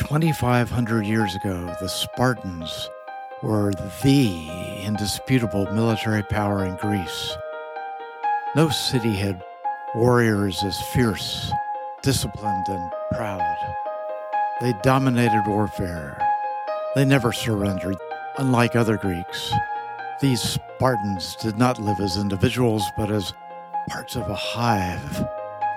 2,500 years ago, the Spartans were the indisputable military power in Greece. No city had warriors as fierce, disciplined, and proud. They dominated warfare. They never surrendered, unlike other Greeks. These Spartans did not live as individuals, but as parts of a hive,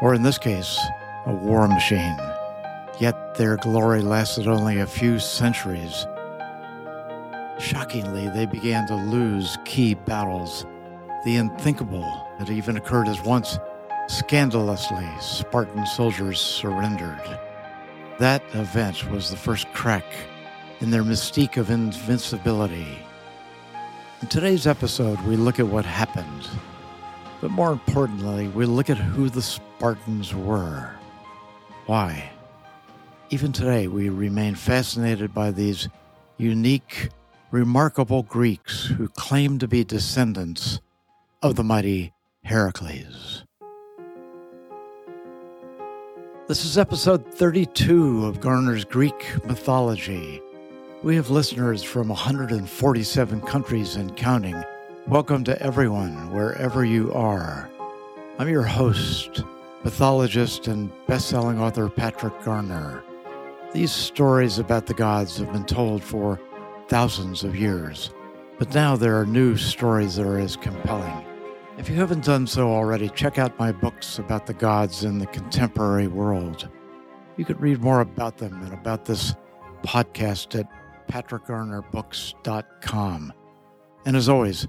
or in this case, a war machine. Yet their glory lasted only a few centuries. Shockingly, they began to lose key battles. The unthinkable had even occurred as once scandalously Spartan soldiers surrendered. That event was the first crack in their mystique of invincibility. In today's episode, we look at what happened, but more importantly, we look at who the Spartans were. Why? Even today, we remain fascinated by these unique, remarkable Greeks who claim to be descendants of the mighty Heracles. This is episode 32 of Garner's Greek Mythology. We have listeners from 147 countries and counting. Welcome to everyone, wherever you are. I'm your host, mythologist and best-selling author Patrick Garner. These stories about the gods have been told for thousands of years, but now there are new stories that are as compelling. If you haven't done so already, check out my books about the gods in the contemporary world. You could read more about them and about this podcast at patrickgarnerbooks.com. And as always,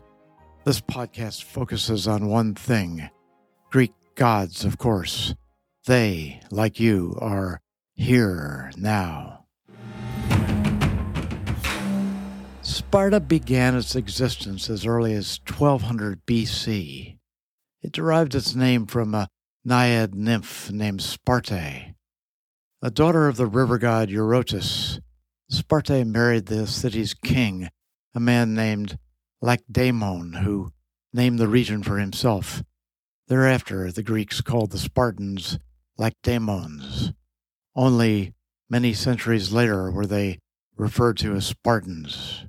this podcast focuses on one thing Greek gods, of course. They, like you, are here now. Sparta began its existence as early as 1200 BC. It derived its name from a naiad nymph named Sparte. A daughter of the river god Eurotas, Sparte married the city's king, a man named Lacedaemon, who named the region for himself. Thereafter, the Greeks called the Spartans Lacedaemons. Only many centuries later were they referred to as Spartans.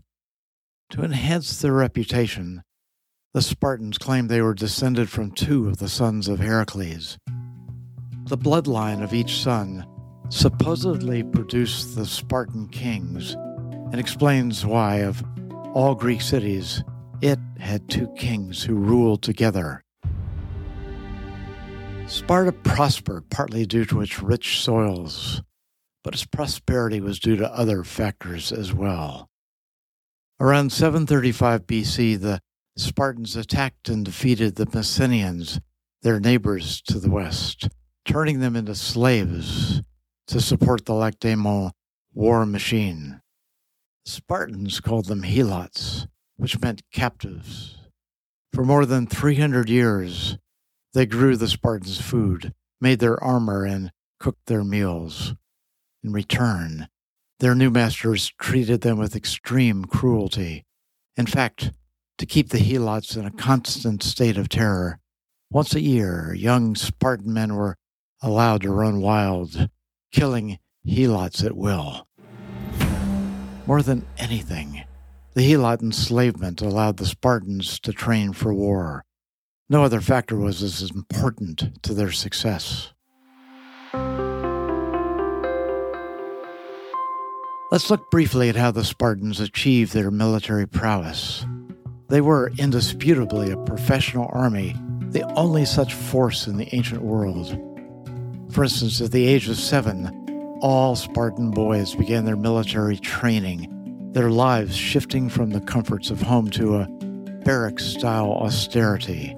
To enhance their reputation, the Spartans claimed they were descended from two of the sons of Heracles. The bloodline of each son supposedly produced the Spartan kings and explains why, of all Greek cities, it had two kings who ruled together. Sparta prospered partly due to its rich soils, but its prosperity was due to other factors as well. Around 735 BC, the Spartans attacked and defeated the Messenians, their neighbors to the west, turning them into slaves to support the Lacedaemon war machine. Spartans called them helots, which meant captives. For more than 300 years, they grew the Spartans food, made their armor, and cooked their meals. In return, their new masters treated them with extreme cruelty. In fact, to keep the Helots in a constant state of terror, once a year young Spartan men were allowed to run wild, killing Helots at will. More than anything, the Helot enslavement allowed the Spartans to train for war. No other factor was as important to their success. Let's look briefly at how the Spartans achieved their military prowess. They were indisputably a professional army, the only such force in the ancient world. For instance, at the age of seven, all Spartan boys began their military training, their lives shifting from the comforts of home to a barrack style austerity.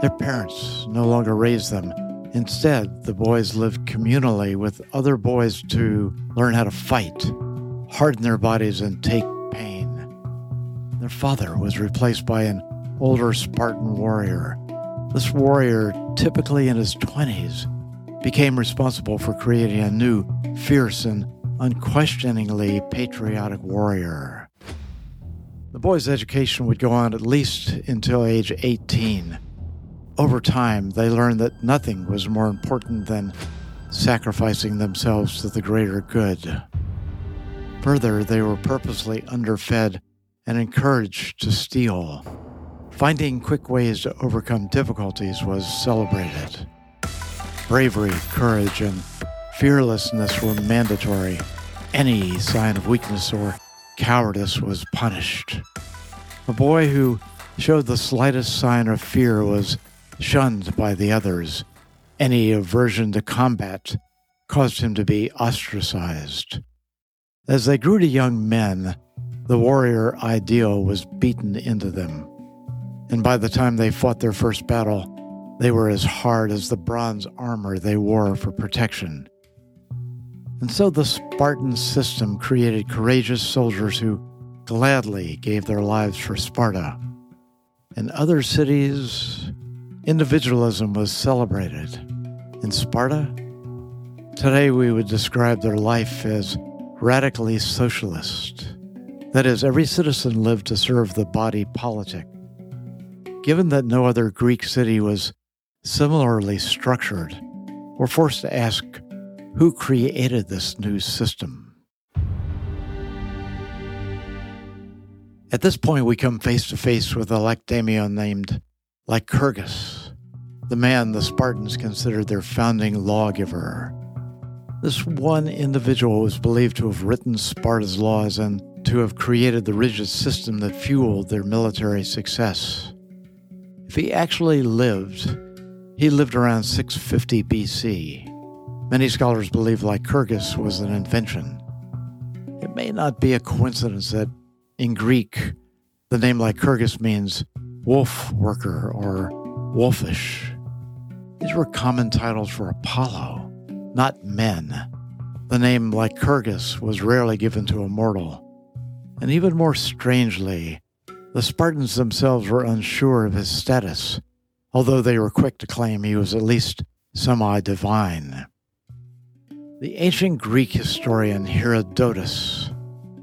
Their parents no longer raised them. Instead, the boys lived communally with other boys to learn how to fight, harden their bodies, and take pain. Their father was replaced by an older Spartan warrior. This warrior, typically in his 20s, became responsible for creating a new, fierce, and unquestioningly patriotic warrior. The boy's education would go on at least until age 18. Over time, they learned that nothing was more important than sacrificing themselves to the greater good. Further, they were purposely underfed and encouraged to steal. Finding quick ways to overcome difficulties was celebrated. Bravery, courage, and fearlessness were mandatory. Any sign of weakness or cowardice was punished. A boy who showed the slightest sign of fear was shunned by the others. Any aversion to combat caused him to be ostracized. As they grew to young men, the warrior ideal was beaten into them. And by the time they fought their first battle, they were as hard as the bronze armor they wore for protection. And so the Spartan system created courageous soldiers who gladly gave their lives for Sparta. In other cities, individualism was celebrated. In Sparta, today we would describe their life as radically socialist. That is, every citizen lived to serve the body politic. Given that no other Greek city was similarly structured, we're forced to ask who created this new system? At this point, we come face to face with a Lacedaemon named Lycurgus, the man the Spartans considered their founding lawgiver. This one individual was believed to have written Sparta's laws and to have created the rigid system that fueled their military success. If he actually lived, he lived around 650 BC. Many scholars believe Lycurgus was an invention. It may not be a coincidence that in Greek, the name Lycurgus means wolf worker or wolfish. These were common titles for Apollo not men. The name Lycurgus was rarely given to a mortal. And even more strangely, the Spartans themselves were unsure of his status, although they were quick to claim he was at least semi divine. The ancient Greek historian Herodotus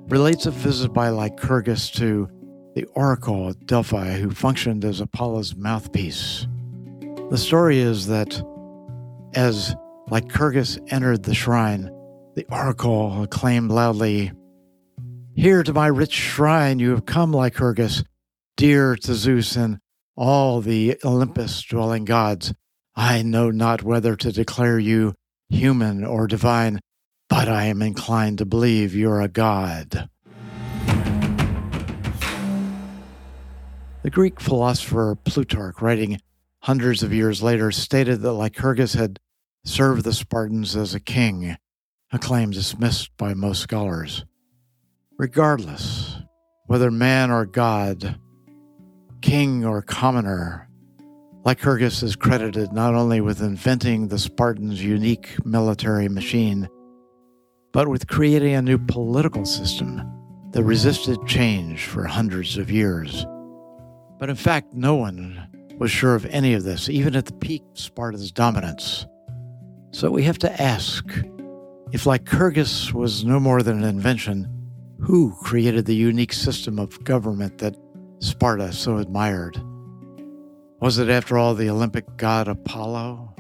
relates a visit by Lycurgus to the oracle at Delphi, who functioned as Apollo's mouthpiece. The story is that as Lycurgus entered the shrine, the oracle acclaimed loudly, Here to my rich shrine you have come, Lycurgus, dear to Zeus and all the Olympus dwelling gods. I know not whether to declare you human or divine, but I am inclined to believe you're a god. The Greek philosopher Plutarch, writing hundreds of years later, stated that Lycurgus had served the Spartans as a king, a claim dismissed by most scholars. Regardless, whether man or god, king or commoner, Lycurgus is credited not only with inventing the Spartans' unique military machine, but with creating a new political system that resisted change for hundreds of years. But in fact, no one was sure of any of this, even at the peak of Sparta's dominance. So we have to ask if Lycurgus was no more than an invention, who created the unique system of government that Sparta so admired? Was it, after all, the Olympic god Apollo?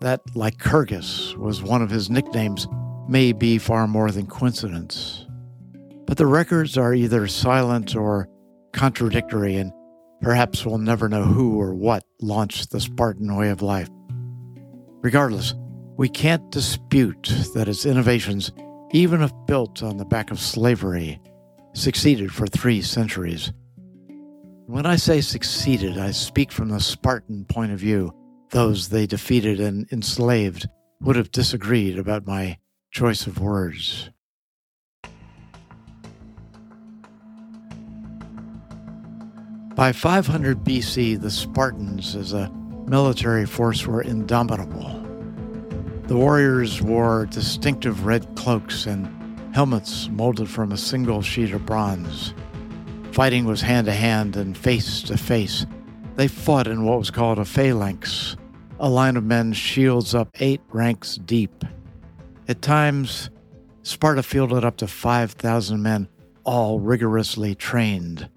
That Lycurgus was one of his nicknames may be far more than coincidence. But the records are either silent or contradictory, and perhaps we'll never know who or what launched the Spartan way of life. Regardless, we can't dispute that its innovations, even if built on the back of slavery, succeeded for three centuries. When I say succeeded, I speak from the Spartan point of view. Those they defeated and enslaved would have disagreed about my choice of words. By 500 BC, the Spartans, as a military force were indomitable. The warriors wore distinctive red cloaks and helmets molded from a single sheet of bronze. Fighting was hand to hand and face to face. They fought in what was called a phalanx, a line of men shields up eight ranks deep. At times, Sparta fielded up to 5,000 men, all rigorously trained.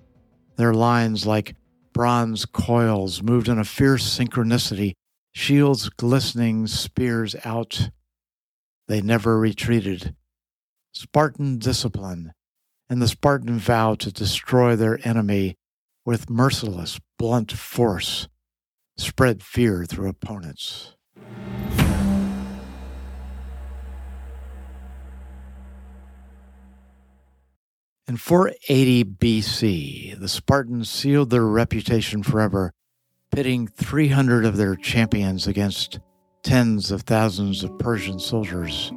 Their lines, like bronze coils moved in a fierce synchronicity, shields glistening, spears out. They never retreated. Spartan discipline and the Spartan vow to destroy their enemy with merciless, blunt force spread fear through opponents. In 480 BC, the Spartans sealed their reputation forever, pitting 300 of their champions against tens of thousands of Persian soldiers.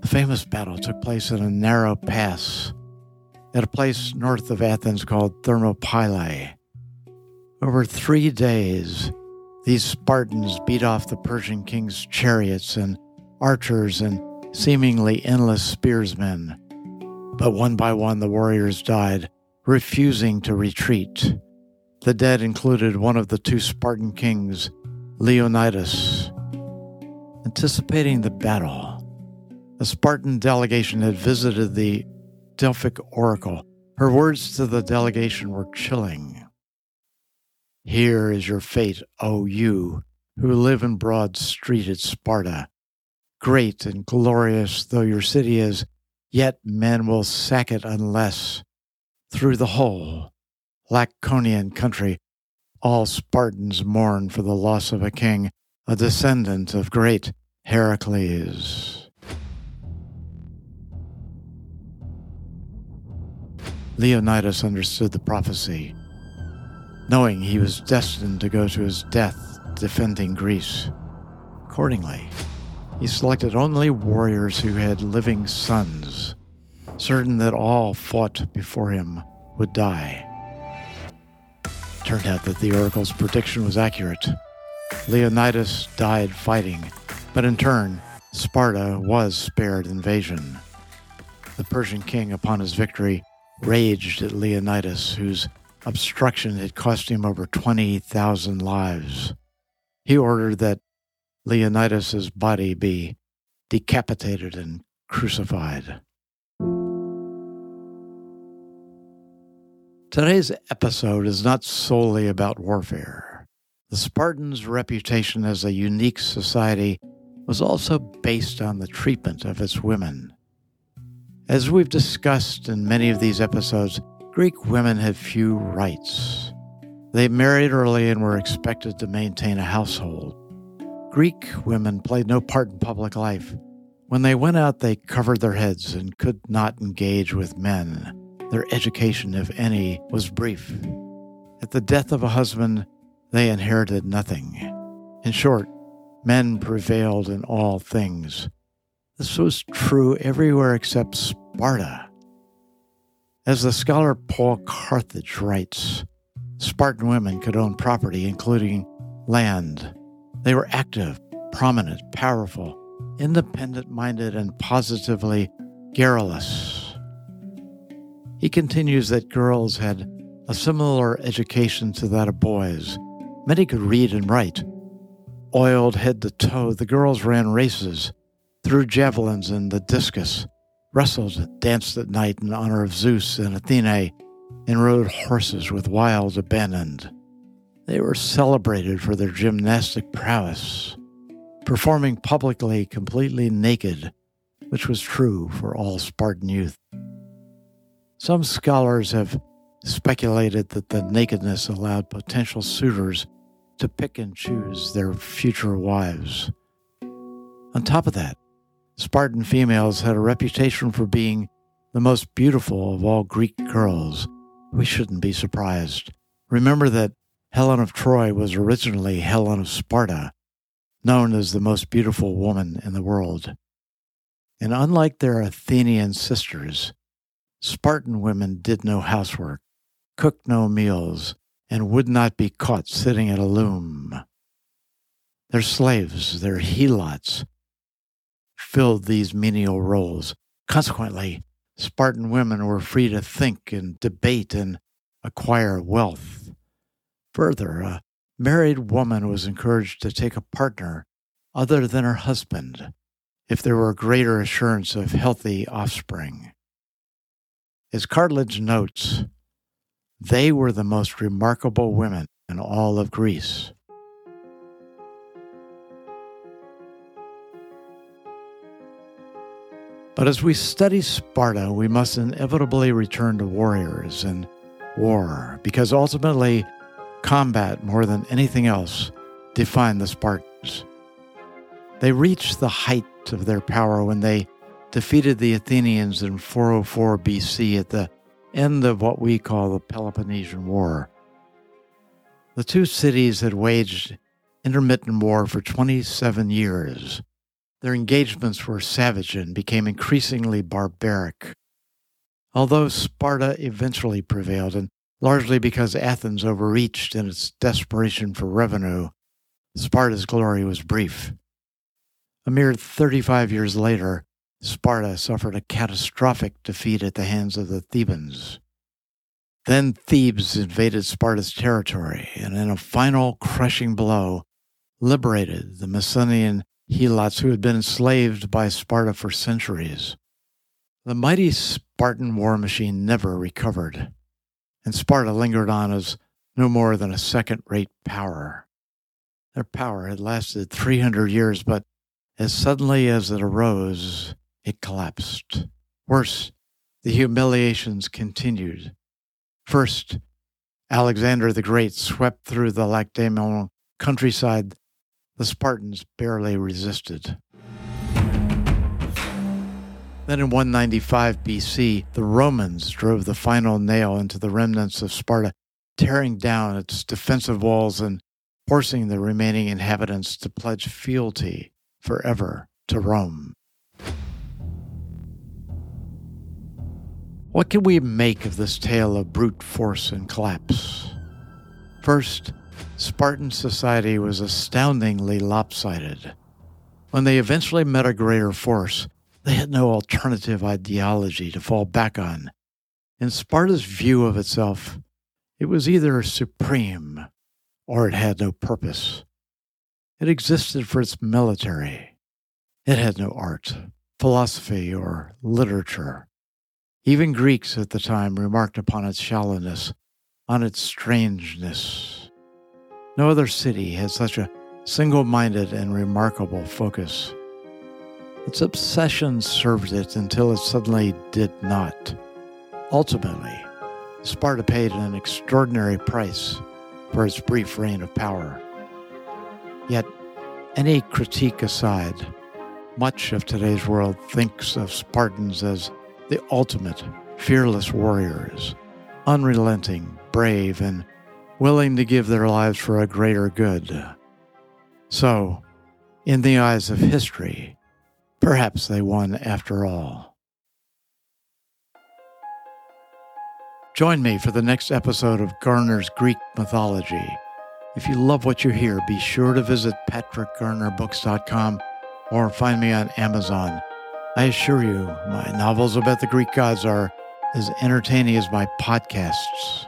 The famous battle took place in a narrow pass at a place north of Athens called Thermopylae. Over three days, these Spartans beat off the Persian king's chariots and archers and seemingly endless spearsmen. But one by one, the warriors died, refusing to retreat. The dead included one of the two Spartan kings, Leonidas. Anticipating the battle, a Spartan delegation had visited the Delphic oracle. Her words to the delegation were chilling. Here is your fate, O you who live in broad streeted Sparta. Great and glorious though your city is, yet men will sack it unless, through the whole Laconian country, all Spartans mourn for the loss of a king, a descendant of great Heracles. Leonidas understood the prophecy, knowing he was destined to go to his death defending Greece. Accordingly, he selected only warriors who had living sons, certain that all fought before him would die. Turned out that the oracle's prediction was accurate. Leonidas died fighting, but in turn, Sparta was spared invasion. The Persian king, upon his victory, raged at Leonidas, whose obstruction had cost him over 20,000 lives. He ordered that Leonidas's body be decapitated and crucified. Today's episode is not solely about warfare. The Spartans' reputation as a unique society was also based on the treatment of its women. As we've discussed in many of these episodes, Greek women had few rights. They married early and were expected to maintain a household. Greek women played no part in public life. When they went out, they covered their heads and could not engage with men. Their education, if any, was brief. At the death of a husband, they inherited nothing. In short, men prevailed in all things. This was true everywhere except Sparta. As the scholar Paul Cartledge writes, Spartan women could own property, including land. They were active, prominent, powerful, independent minded, and positively garrulous. He continues that girls had a similar education to that of boys. Many could read and write. Oiled head to toe, the girls ran races, threw javelins and the discus, wrestled, danced at night in honor of Zeus and Athene, and rode horses with wild abandon. They were celebrated for their gymnastic prowess, performing publicly completely naked, which was true for all Spartan youth. Some scholars have speculated that the nakedness allowed potential suitors to pick and choose their future wives. On top of that, Spartan females had a reputation for being the most beautiful of all Greek girls. We shouldn't be surprised. Remember that Helen of Troy was originally Helen of Sparta, known as the most beautiful woman in the world. And unlike their Athenian sisters, Spartan women did no housework, cooked no meals, and would not be caught sitting at a loom. Their slaves, their helots, filled these menial roles. Consequently, Spartan women were free to think and debate and acquire wealth. Further, a married woman was encouraged to take a partner other than her husband if there were greater assurance of healthy offspring. As Cartledge notes, they were the most remarkable women in all of Greece. But as we study Sparta, we must inevitably return to warriors and war, because ultimately, combat more than anything else defined the Spartans. They reached the height of their power when they defeated the Athenians in 404 BC at the end of what we call the Peloponnesian War. The two cities had waged intermittent war for 27 years. Their engagements were savage and became increasingly barbaric. Although Sparta eventually prevailed, and largely because Athens overreached in its desperation for revenue, Sparta's glory was brief. A mere 35 years later, Sparta suffered a catastrophic defeat at the hands of the Thebans. Then Thebes invaded Sparta's territory and, in a final crushing blow, liberated the Messenian helots who had been enslaved by Sparta for centuries. The mighty Spartan war machine never recovered, and Sparta lingered on as no more than a second rate power. Their power had lasted 300 years, but as suddenly as it arose, it collapsed. Worse, the humiliations continued. First, Alexander the Great swept through the Lacedaemonian countryside. The Spartans barely resisted. Then in 195 BC, the Romans drove the final nail into the remnants of Sparta, tearing down its defensive walls and forcing the remaining inhabitants to pledge fealty forever to Rome. What can we make of this tale of brute force and collapse? First, Spartan society was astoundingly lopsided. When they eventually met a greater force, they had no alternative ideology to fall back on. In Sparta's view of itself, it was either supreme or it had no purpose. It existed for its military. It had no art, philosophy, or literature. Even Greeks at the time remarked upon its shallowness, on its strangeness. No other city had such a single minded and remarkable focus. Its obsession served it until it suddenly did not. Ultimately, Sparta paid an extraordinary price for its brief reign of power. Yet, any critique aside, much of today's world thinks of Spartans as the ultimate fearless warriors, unrelenting, brave, and willing to give their lives for a greater good. So, in the eyes of history, perhaps they won after all. Join me for the next episode of Garner's Greek Mythology. If you love what you hear, be sure to visit patrickgarnerbooks.com or find me on Amazon. I assure you, my novels about the Greek gods are as entertaining as my podcasts.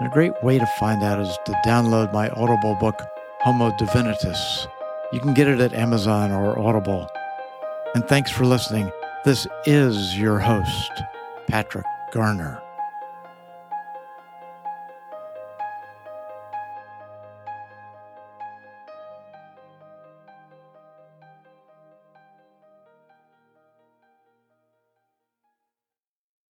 And a great way to find out is to download my Audible book, Homo Divinitus. You can get it at Amazon or Audible. And thanks for listening. This is your host, Patrick Garner.